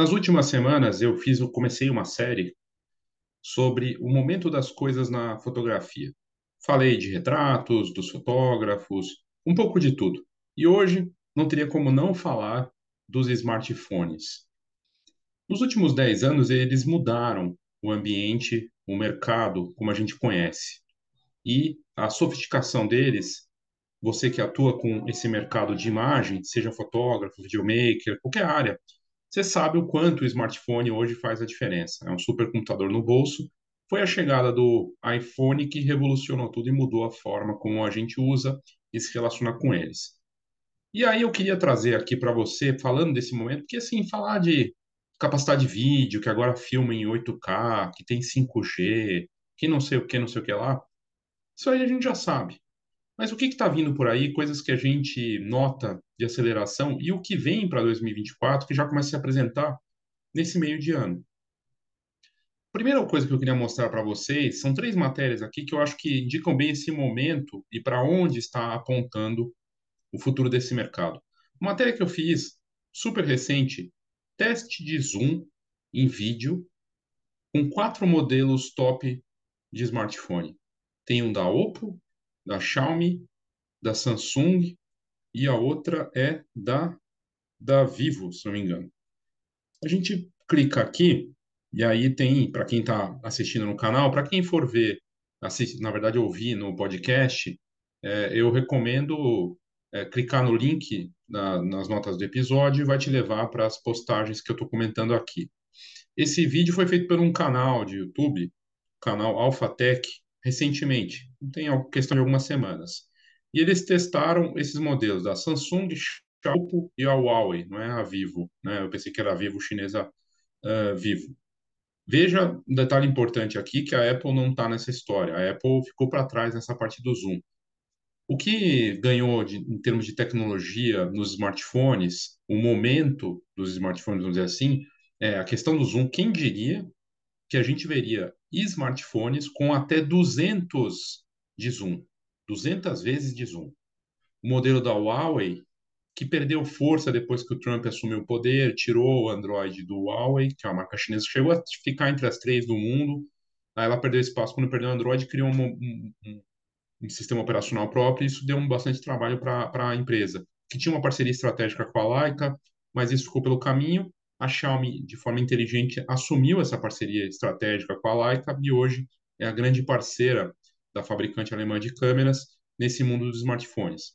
Nas últimas semanas eu fiz, eu comecei uma série sobre o momento das coisas na fotografia. Falei de retratos, dos fotógrafos, um pouco de tudo. E hoje não teria como não falar dos smartphones. Nos últimos 10 anos eles mudaram o ambiente, o mercado como a gente conhece. E a sofisticação deles, você que atua com esse mercado de imagem, seja fotógrafo, videomaker, qualquer área, você sabe o quanto o smartphone hoje faz a diferença. É um supercomputador no bolso. Foi a chegada do iPhone que revolucionou tudo e mudou a forma como a gente usa e se relaciona com eles. E aí eu queria trazer aqui para você, falando desse momento, porque assim, falar de capacidade de vídeo, que agora filma em 8K, que tem 5G, que não sei o que, não sei o que lá, isso aí a gente já sabe. Mas o que está vindo por aí, coisas que a gente nota de aceleração e o que vem para 2024 que já começa a se apresentar nesse meio de ano. Primeira coisa que eu queria mostrar para vocês são três matérias aqui que eu acho que indicam bem esse momento e para onde está apontando o futuro desse mercado. Uma matéria que eu fiz super recente, teste de zoom em vídeo com quatro modelos top de smartphone. Tem um da Oppo, da Xiaomi, da Samsung e a outra é da, da Vivo, se não me engano. A gente clica aqui e aí tem, para quem está assistindo no canal, para quem for ver, assist, na verdade ouvir no podcast, é, eu recomendo é, clicar no link na, nas notas do episódio e vai te levar para as postagens que eu estou comentando aqui. Esse vídeo foi feito por um canal de YouTube, canal AlphaTech, recentemente, tem questão de algumas semanas. E eles testaram esses modelos da Samsung, Xiaomi e a Huawei, não é a Vivo, né? Eu pensei que era a Vivo chinesa uh, Vivo. Veja um detalhe importante aqui que a Apple não está nessa história. A Apple ficou para trás nessa parte do zoom. O que ganhou de, em termos de tecnologia nos smartphones, o momento dos smartphones, vamos dizer assim, é a questão do zoom. Quem diria que a gente veria smartphones com até 200 de zoom, 200 vezes de zoom. O modelo da Huawei, que perdeu força depois que o Trump assumiu o poder, tirou o Android do Huawei, que é uma marca chinesa, chegou a ficar entre as três do mundo. Aí ela perdeu espaço quando perdeu o Android, criou um, um, um, sistema operacional próprio, e isso deu bastante trabalho para a empresa, que tinha uma parceria estratégica com a Leica, mas isso ficou pelo caminho. A Xiaomi, de forma inteligente, assumiu essa parceria estratégica com a Leica e hoje é a grande parceira da fabricante alemã de câmeras nesse mundo dos smartphones.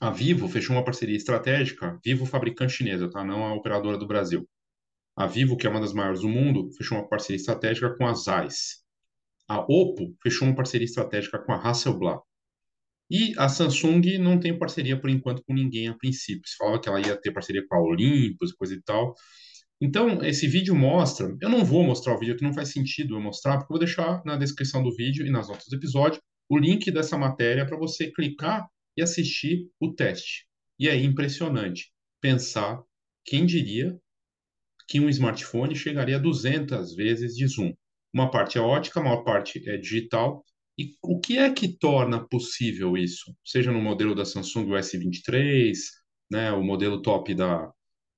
A Vivo fechou uma parceria estratégica, Vivo fabricante chinesa, tá? não a operadora do Brasil. A Vivo, que é uma das maiores do mundo, fechou uma parceria estratégica com a Zeiss. A Oppo fechou uma parceria estratégica com a Hasselblad. E a Samsung não tem parceria por enquanto com ninguém a princípio. Se falava que ela ia ter parceria com a Olympus, coisa e tal. Então, esse vídeo mostra. Eu não vou mostrar o vídeo, que não faz sentido eu mostrar, porque eu vou deixar na descrição do vídeo e nas notas do episódio o link dessa matéria para você clicar e assistir o teste. E é impressionante pensar, quem diria que um smartphone chegaria a 200 vezes de zoom. Uma parte é ótica, a maior parte é digital. E o que é que torna possível isso? Seja no modelo da Samsung o S23, né, o modelo top da,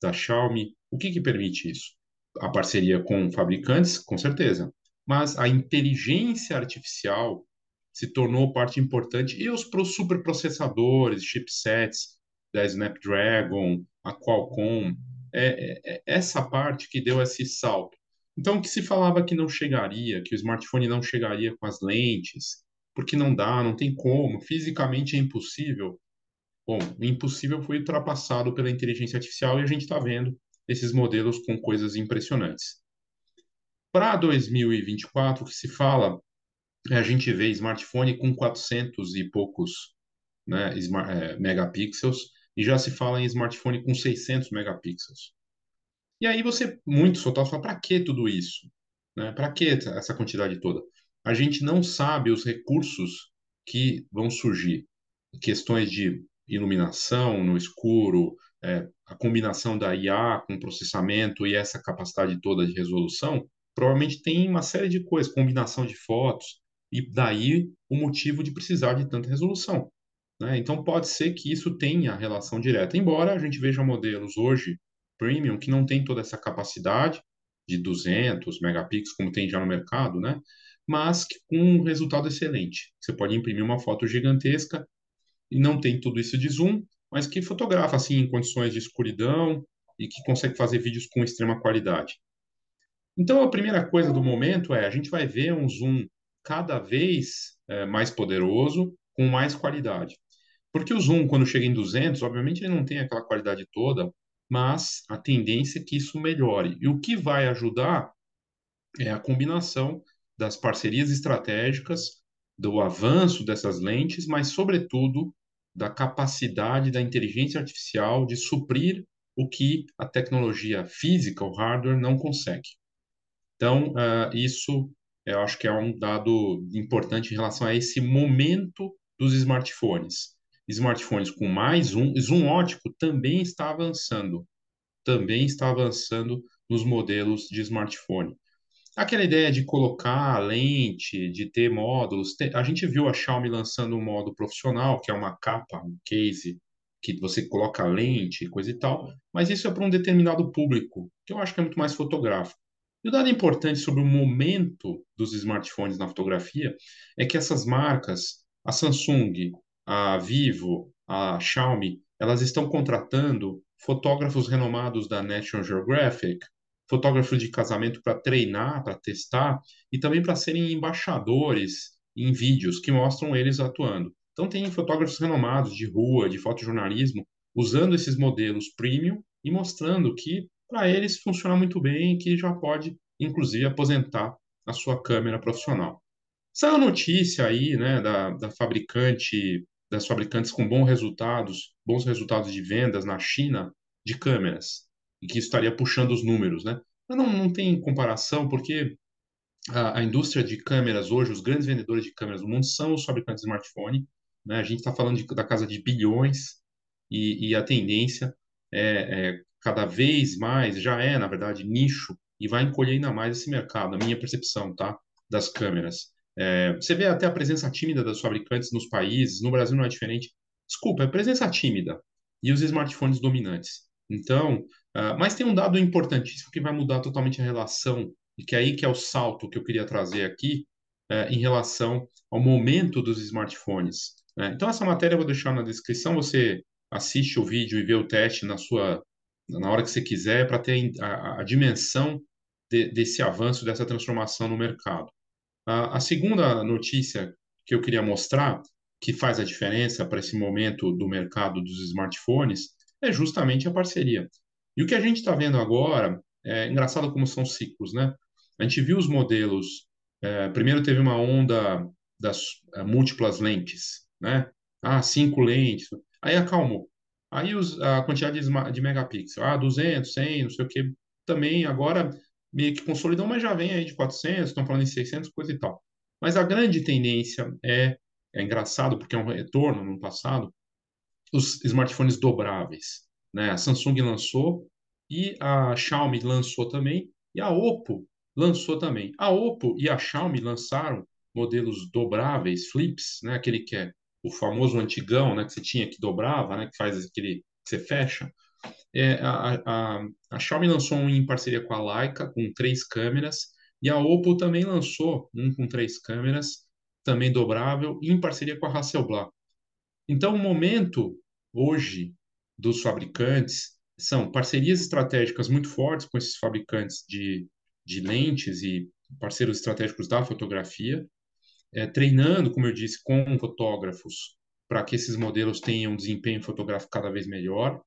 da Xiaomi, o que, que permite isso? A parceria com fabricantes, com certeza, mas a inteligência artificial se tornou parte importante e os superprocessadores, chipsets da Snapdragon, a Qualcomm, é, é, é essa parte que deu esse salto. Então, o que se falava que não chegaria, que o smartphone não chegaria com as lentes, porque não dá, não tem como, fisicamente é impossível. Bom, o impossível foi ultrapassado pela inteligência artificial e a gente está vendo esses modelos com coisas impressionantes. Para 2024, o que se fala, a gente vê smartphone com 400 e poucos né, é, megapixels, e já se fala em smartphone com 600 megapixels. E aí você, muitos fotógrafos falam, para que tudo isso? Né? Para que essa quantidade toda? A gente não sabe os recursos que vão surgir. Questões de iluminação no escuro, é, a combinação da IA com processamento e essa capacidade toda de resolução, provavelmente tem uma série de coisas, combinação de fotos, e daí o motivo de precisar de tanta resolução. Né? Então pode ser que isso tenha relação direta, embora a gente veja modelos hoje premium que não tem toda essa capacidade de 200 megapixels, como tem já no mercado, né? Mas com um resultado excelente. Você pode imprimir uma foto gigantesca e não tem tudo isso de zoom, mas que fotografa assim em condições de escuridão e que consegue fazer vídeos com extrema qualidade. Então, a primeira coisa do momento é a gente vai ver um zoom cada vez é, mais poderoso, com mais qualidade. Porque o zoom, quando chega em 200, obviamente ele não tem aquela qualidade toda, mas a tendência é que isso melhore. E o que vai ajudar é a combinação das parcerias estratégicas, do avanço dessas lentes, mas, sobretudo, da capacidade da inteligência artificial de suprir o que a tecnologia física, o hardware, não consegue. Então, uh, isso eu acho que é um dado importante em relação a esse momento dos smartphones. Smartphones com mais zoom, zoom ótico também está avançando, também está avançando nos modelos de smartphone. Aquela ideia de colocar lente, de ter módulos, a gente viu a Xiaomi lançando um modo profissional, que é uma capa, um case, que você coloca lente, coisa e tal, mas isso é para um determinado público, que eu acho que é muito mais fotográfico. E o dado importante sobre o momento dos smartphones na fotografia é que essas marcas, a Samsung, a Vivo, a Xiaomi, elas estão contratando fotógrafos renomados da National Geographic, fotógrafos de casamento para treinar, para testar e também para serem embaixadores em vídeos que mostram eles atuando. Então tem fotógrafos renomados de rua, de fotojornalismo, usando esses modelos premium e mostrando que para eles funciona muito bem, que já pode inclusive aposentar a sua câmera profissional. Saiu a notícia aí, né, da, da fabricante, das fabricantes com bons resultados, bons resultados de vendas na China de câmeras, e que estaria puxando os números, né? Mas não, não tem comparação, porque a, a, indústria de câmeras hoje, os grandes vendedores de câmeras do mundo são os fabricantes de smartphone, né? A gente está falando de, da casa de bilhões, e, e a tendência é, é cada vez mais, já é, na verdade, nicho, e vai encolher ainda mais esse mercado, a minha percepção, tá? Das câmeras. É, você vê até a presença tímida dos fabricantes nos países, no Brasil não é diferente. Desculpa, é presença tímida e os smartphones dominantes. Então, uh, mas tem um dado importantíssimo que vai mudar totalmente a relação, e que é aí que é o salto que eu queria trazer aqui, uh, em relação ao momento dos smartphones. Né? Então, essa matéria eu vou deixar na descrição, você assiste o vídeo e vê o teste na sua na hora que você quiser, para ter a, a dimensão de, desse avanço, dessa transformação no mercado. A, a segunda notícia que eu queria mostrar, que faz a diferença para esse momento do mercado dos smartphones, é justamente a parceria. E o que a gente está vendo agora, é engraçado como são ciclos, né? A gente viu os modelos, é, primeiro teve uma onda das é, múltiplas lentes, né? Ah, cinco lentes, aí acalmou. Aí os, a quantidade de, megapixels, ah, 200, 100, não sei o que, também agora meio que consolidou, mas já vem aí de 400, estão falando em 600, coisa e tal. Mas a grande tendência é, é engraçado, porque é um retorno no passado, os smartphones dobráveis. Né? A Samsung lançou e a Xiaomi lançou também, e a Oppo lançou também. A Oppo e a Xiaomi lançaram modelos dobráveis, flips, né? aquele que é o famoso antigão, né, que você tinha que dobrava, né, que faz aquele que você fecha. É, a, a, a Xiaomi lançou um em parceria com a Leica, com três câmeras, e a Oppo também lançou um com três câmeras, também dobrável, em parceria com a Hasselblad. Então, o momento hoje dos fabricantes são parcerias estratégicas muito fortes com esses fabricantes de, de lentes e parceiros estratégicos da fotografia, é, treinando, como eu disse, com fotógrafos para que esses modelos tenham um desempenho fotográfico cada vez melhor,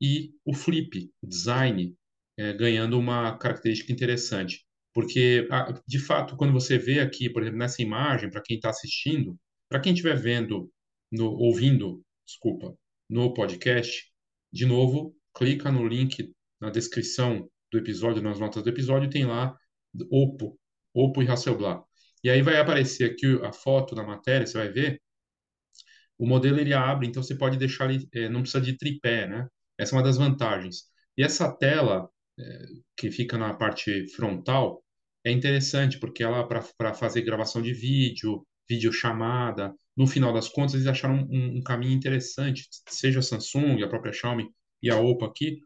e o flip, o design, é, ganhando uma característica interessante. Porque, de fato, quando você vê aqui, por exemplo, nessa imagem, para quem está assistindo, para quem estiver vendo, no, ouvindo, desculpa, no podcast, de novo, clica no link na descrição do episódio, nas notas do episódio, tem lá Oppo, Oppo e Hasselblad. E aí vai aparecer aqui a foto na matéria, você vai ver. O modelo ele abre, então você pode deixar ele, é, não precisa de tripé, né? Essa é uma das vantagens. E essa tela é, que fica na parte frontal é interessante porque ela para fazer gravação de vídeo, videochamada, no final das contas eles acharam um, um caminho interessante, seja a Samsung, a própria Xiaomi e a Oppo aqui,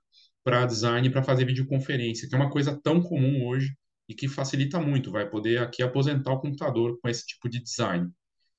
para design para fazer videoconferência, que é uma coisa tão comum hoje e que facilita muito. Vai poder aqui aposentar o computador com esse tipo de design.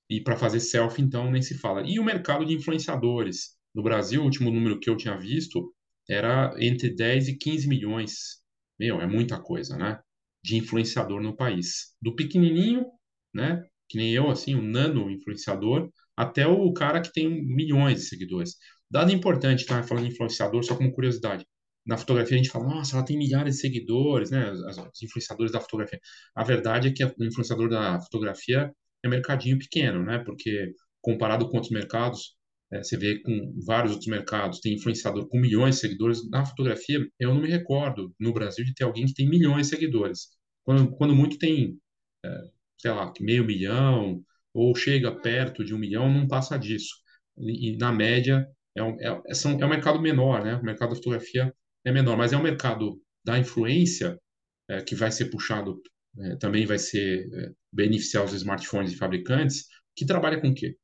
E para fazer selfie, então, nem se fala. E o mercado de influenciadores. No Brasil, o último número que eu tinha visto era entre 10 e 15 milhões. Meu, é muita coisa, né? De influenciador no país. Do pequenininho, né? Que nem eu, assim, um nano influenciador, até o cara que tem milhões de seguidores. Dado importante, tá? Falando de influenciador, só como curiosidade. Na fotografia a gente fala, nossa, ela tem milhares de seguidores, né? Os, influenciadores da fotografia. A verdade é que o influenciador da fotografia é mercadinho pequeno, né? Porque comparado com outros mercados, é, você vê com vários outros mercados, tem influenciador com milhões de seguidores. Na fotografia, eu não me recordo no Brasil de ter alguém que tem milhões de seguidores. Quando, quando muito tem, é, sei lá, meio milhão, ou chega perto de um milhão, não passa disso. E, e na média, é um, é, é, são, é um mercado menor, né? O mercado da fotografia é menor, mas é um mercado da influência é, que vai ser puxado, é, também vai ser é, beneficiar os smartphones e fabricantes, que trabalha com o quê?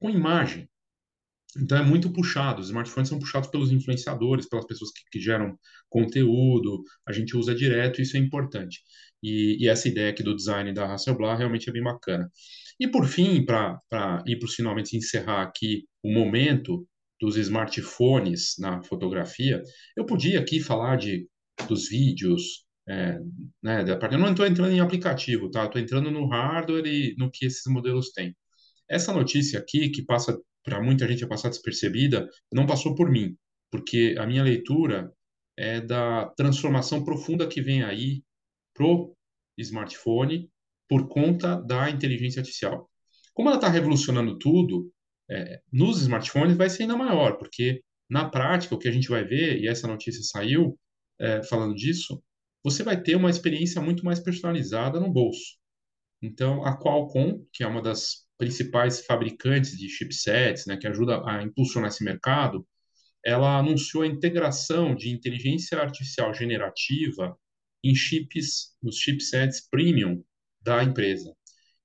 Com imagem. Então é muito puxado. Os smartphones são puxados pelos influenciadores, pelas pessoas que, que geram conteúdo. A gente usa direto, isso é importante. E, e essa ideia aqui do design da Hasselblad realmente é bem bacana. E por fim, para ir para finalmente encerrar aqui o momento dos smartphones na fotografia, eu podia aqui falar de dos vídeos, é, né, da parte. Eu não estou entrando em aplicativo, tá? Estou entrando no hardware e no que esses modelos têm. Essa notícia aqui, que passa para muita gente a passar despercebida, não passou por mim, porque a minha leitura é da transformação profunda que vem aí pro smartphone por conta da inteligência artificial. Como ela está revolucionando tudo, é, nos smartphones vai ser ainda maior, porque na prática o que a gente vai ver, e essa notícia saiu é, falando disso, você vai ter uma experiência muito mais personalizada no bolso. Então, a Qualcomm, que é uma das principais fabricantes de chipsets, né, que ajuda a impulsionar esse mercado, ela anunciou a integração de inteligência artificial generativa em chips, nos chipsets premium da empresa.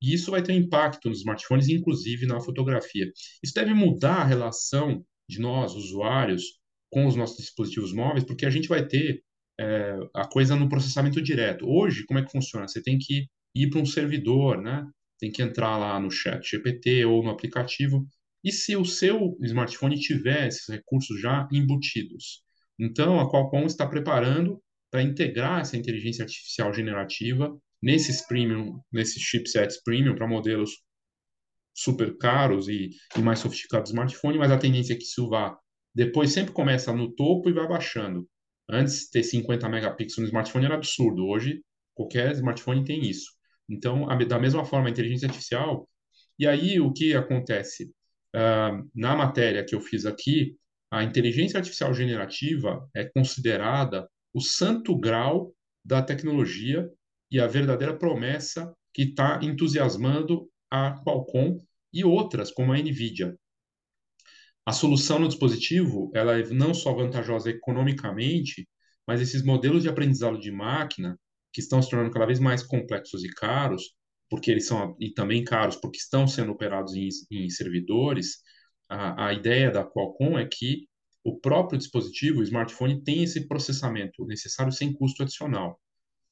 E isso vai ter impacto nos smartphones, inclusive na fotografia. Isso deve mudar a relação de nós, usuários, com os nossos dispositivos móveis, porque a gente vai ter é, a coisa no processamento direto. Hoje, como é que funciona? Você tem que ir para um servidor, né? tem que entrar lá no chat GPT ou no aplicativo. E se o seu smartphone tiver esses recursos já embutidos? Então, a Qualcomm está preparando para integrar essa inteligência artificial generativa nesses premium, nesses chipsets premium para modelos super caros e, e, mais sofisticados de smartphone, mas a tendência é que isso vá depois sempre começa no topo e vai baixando. Antes ter 50 megapixels no smartphone era absurdo. Hoje qualquer smartphone tem isso. Então, a, da mesma forma, a inteligência artificial. E aí, o que acontece? Uh, na matéria que eu fiz aqui, a inteligência artificial generativa é considerada o santo grau da tecnologia e a verdadeira promessa que está entusiasmando a Qualcomm e outras, como a NVIDIA. A solução no dispositivo ela é não só vantajosa economicamente, mas esses modelos de aprendizado de máquina que estão se tornando cada vez mais complexos e caros, porque eles são e também caros porque estão sendo operados em, em servidores, a, a ideia da Qualcomm é que o próprio dispositivo, o smartphone, tem esse processamento necessário sem custo adicional.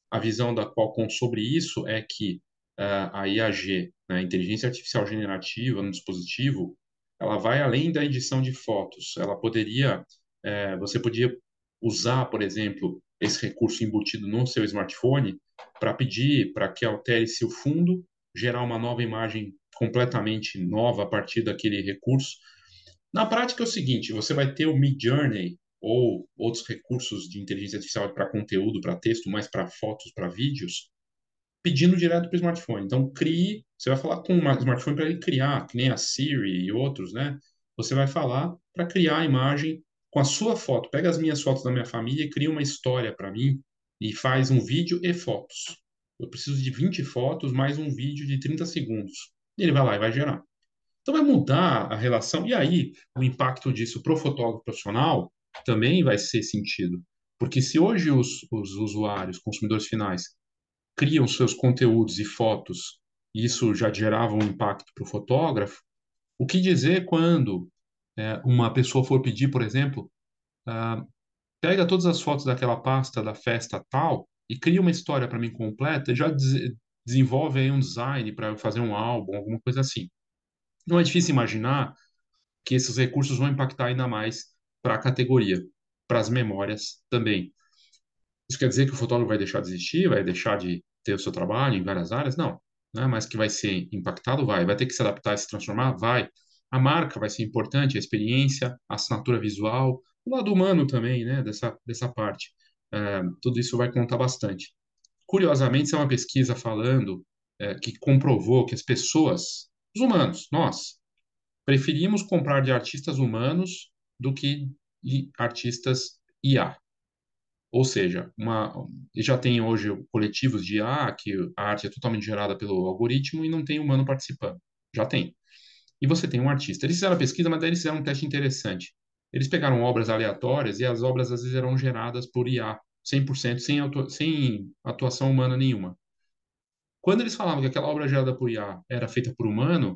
A visão da Qualcomm sobre isso é que uh, a IAG, né, a inteligência artificial generativa no dispositivo, ela vai além da edição de fotos. Ela poderia, uh, você podia usar, por exemplo, esse recurso embutido no seu smartphone para pedir para que altere-se o fundo, gerar uma nova imagem completamente nova a partir daquele recurso. Na prática é o seguinte, você vai ter o Midjourney ou outros recursos de inteligência artificial para conteúdo, para texto, mais para fotos, para vídeos, pedindo direto para o smartphone. Então, crie, você vai falar com o smartphone para ele criar, que nem a Siri e outros, né? Você vai falar para criar a imagem com a sua foto. Pega as minhas fotos da minha família e cria uma história para mim e faz um vídeo e fotos. Eu preciso de 20 fotos mais um vídeo de 30 segundos. E ele vai lá e vai gerar. Então vai mudar a relação. E aí, o impacto disso para o fotógrafo profissional também vai ser sentido. Porque se hoje os, os usuários, consumidores finais, criam seus conteúdos e fotos, e isso já gerava um impacto para o fotógrafo, o que dizer quando é, uma pessoa for pedir, por exemplo, uh, pega todas as fotos daquela pasta da festa tal e cria uma história para mim completa, já des desenvolve aí um design para fazer um álbum, alguma coisa assim. Não é difícil imaginar que esses recursos vão impactar ainda mais para a categoria, para as memórias também. Isso quer dizer que o fotógrafo vai deixar de existir, vai deixar de ter o seu trabalho em várias áreas? Não. Né? Mas que vai ser impactado? Vai. Vai ter que se adaptar e se transformar? Vai. A marca vai ser importante, a experiência, a assinatura visual, o lado humano também, né? Dessa, dessa parte. É, tudo isso vai contar bastante. Curiosamente, isso é uma pesquisa falando é, que comprovou que as pessoas, os humanos, nós, preferimos comprar de artistas humanos do que de artistas IA. Ou seja, uma, já tem hoje coletivos de IA, que a arte é totalmente gerada pelo algoritmo e não tem humano participando. Já tem. E você tem um artista. Eles fizeram a pesquisa, mas daí eles fizeram um teste interessante. Eles pegaram obras aleatórias e as obras às vezes eram geradas por IA, 100%, sem, atua sem atuação humana nenhuma. Quando eles falavam que aquela obra gerada por IA era feita por humano,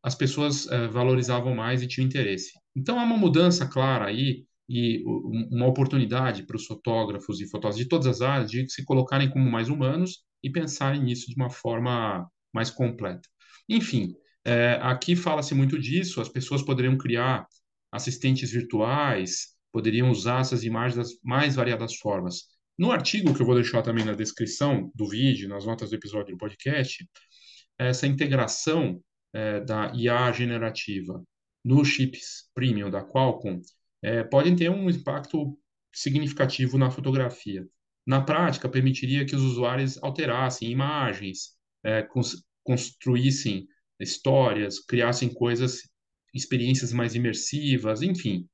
as pessoas eh, valorizavam mais e tinham interesse. Então há uma mudança clara aí e uma oportunidade para os fotógrafos e fotógrafos de todas as áreas de se colocarem como mais humanos e pensarem nisso de uma forma mais completa. Enfim, é, aqui fala-se muito disso, as pessoas poderiam criar assistentes virtuais, poderiam usar essas imagens das mais variadas formas. No artigo que eu vou deixar também na descrição do vídeo, nas notas do episódio do podcast, essa integração é, da IA generativa nos chips premium da Qualcomm é, podem ter um impacto significativo na fotografia. Na prática, permitiria que os usuários alterassem imagens, é, cons construíssem histórias, criassem coisas, experiências mais imersivas, enfim,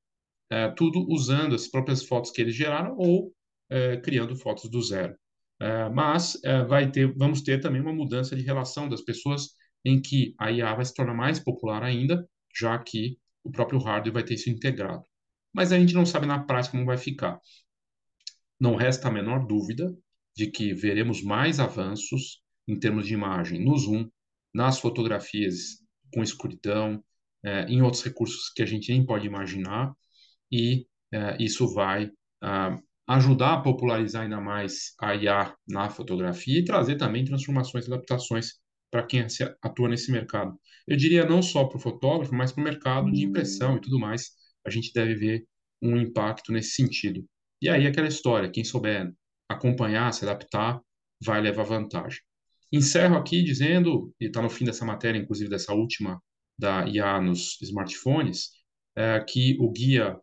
é, tudo usando as próprias fotos que eles geraram ou é, criando fotos do zero. É, mas é, vai ter, vamos ter também uma mudança de relação das pessoas em que a IA vai se tornar mais popular ainda, já que o próprio hardware vai ter isso integrado mas a gente não sabe na prática como vai ficar. Não resta a menor dúvida de que veremos mais avanços em termos de imagem no zoom, nas fotografias com escuridão, é, em outros recursos que a gente nem pode imaginar, e é, isso vai ah, ajudar a popularizar ainda mais a IA na fotografia e trazer também transformações e adaptações para quem atua nesse mercado. Eu diria não só para o fotógrafo, mas para o mercado de impressão e tudo mais, a gente deve ver um impacto nesse sentido. E aí aquela história, quem souber acompanhar, se adaptar, vai levar vantagem. Encerro aqui dizendo, e está no fim dessa matéria, inclusive dessa última da IA nos smartphones, é, que o guia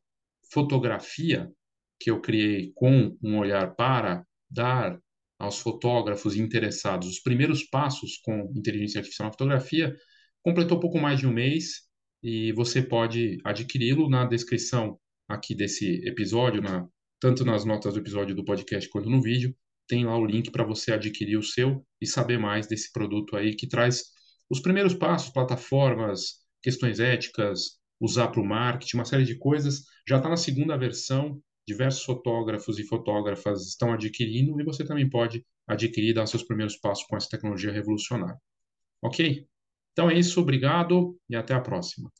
fotografia que eu criei com um olhar para dar aos fotógrafos interessados os primeiros passos com inteligência artificial na fotografia completou pouco mais de um mês e você pode adquiri-lo na descrição aqui desse episódio, na, tanto nas notas do episódio do podcast quanto no vídeo, tem lá o link para você adquirir o seu e saber mais desse produto aí que traz os primeiros passos, plataformas, questões éticas, usar para o marketing, uma série de coisas. Já está na segunda versão, diversos fotógrafos e fotógrafas estão adquirindo e você também pode adquirir e dar seus primeiros passos com essa tecnologia revolucionária. Ok? Então é isso, obrigado e até a próxima.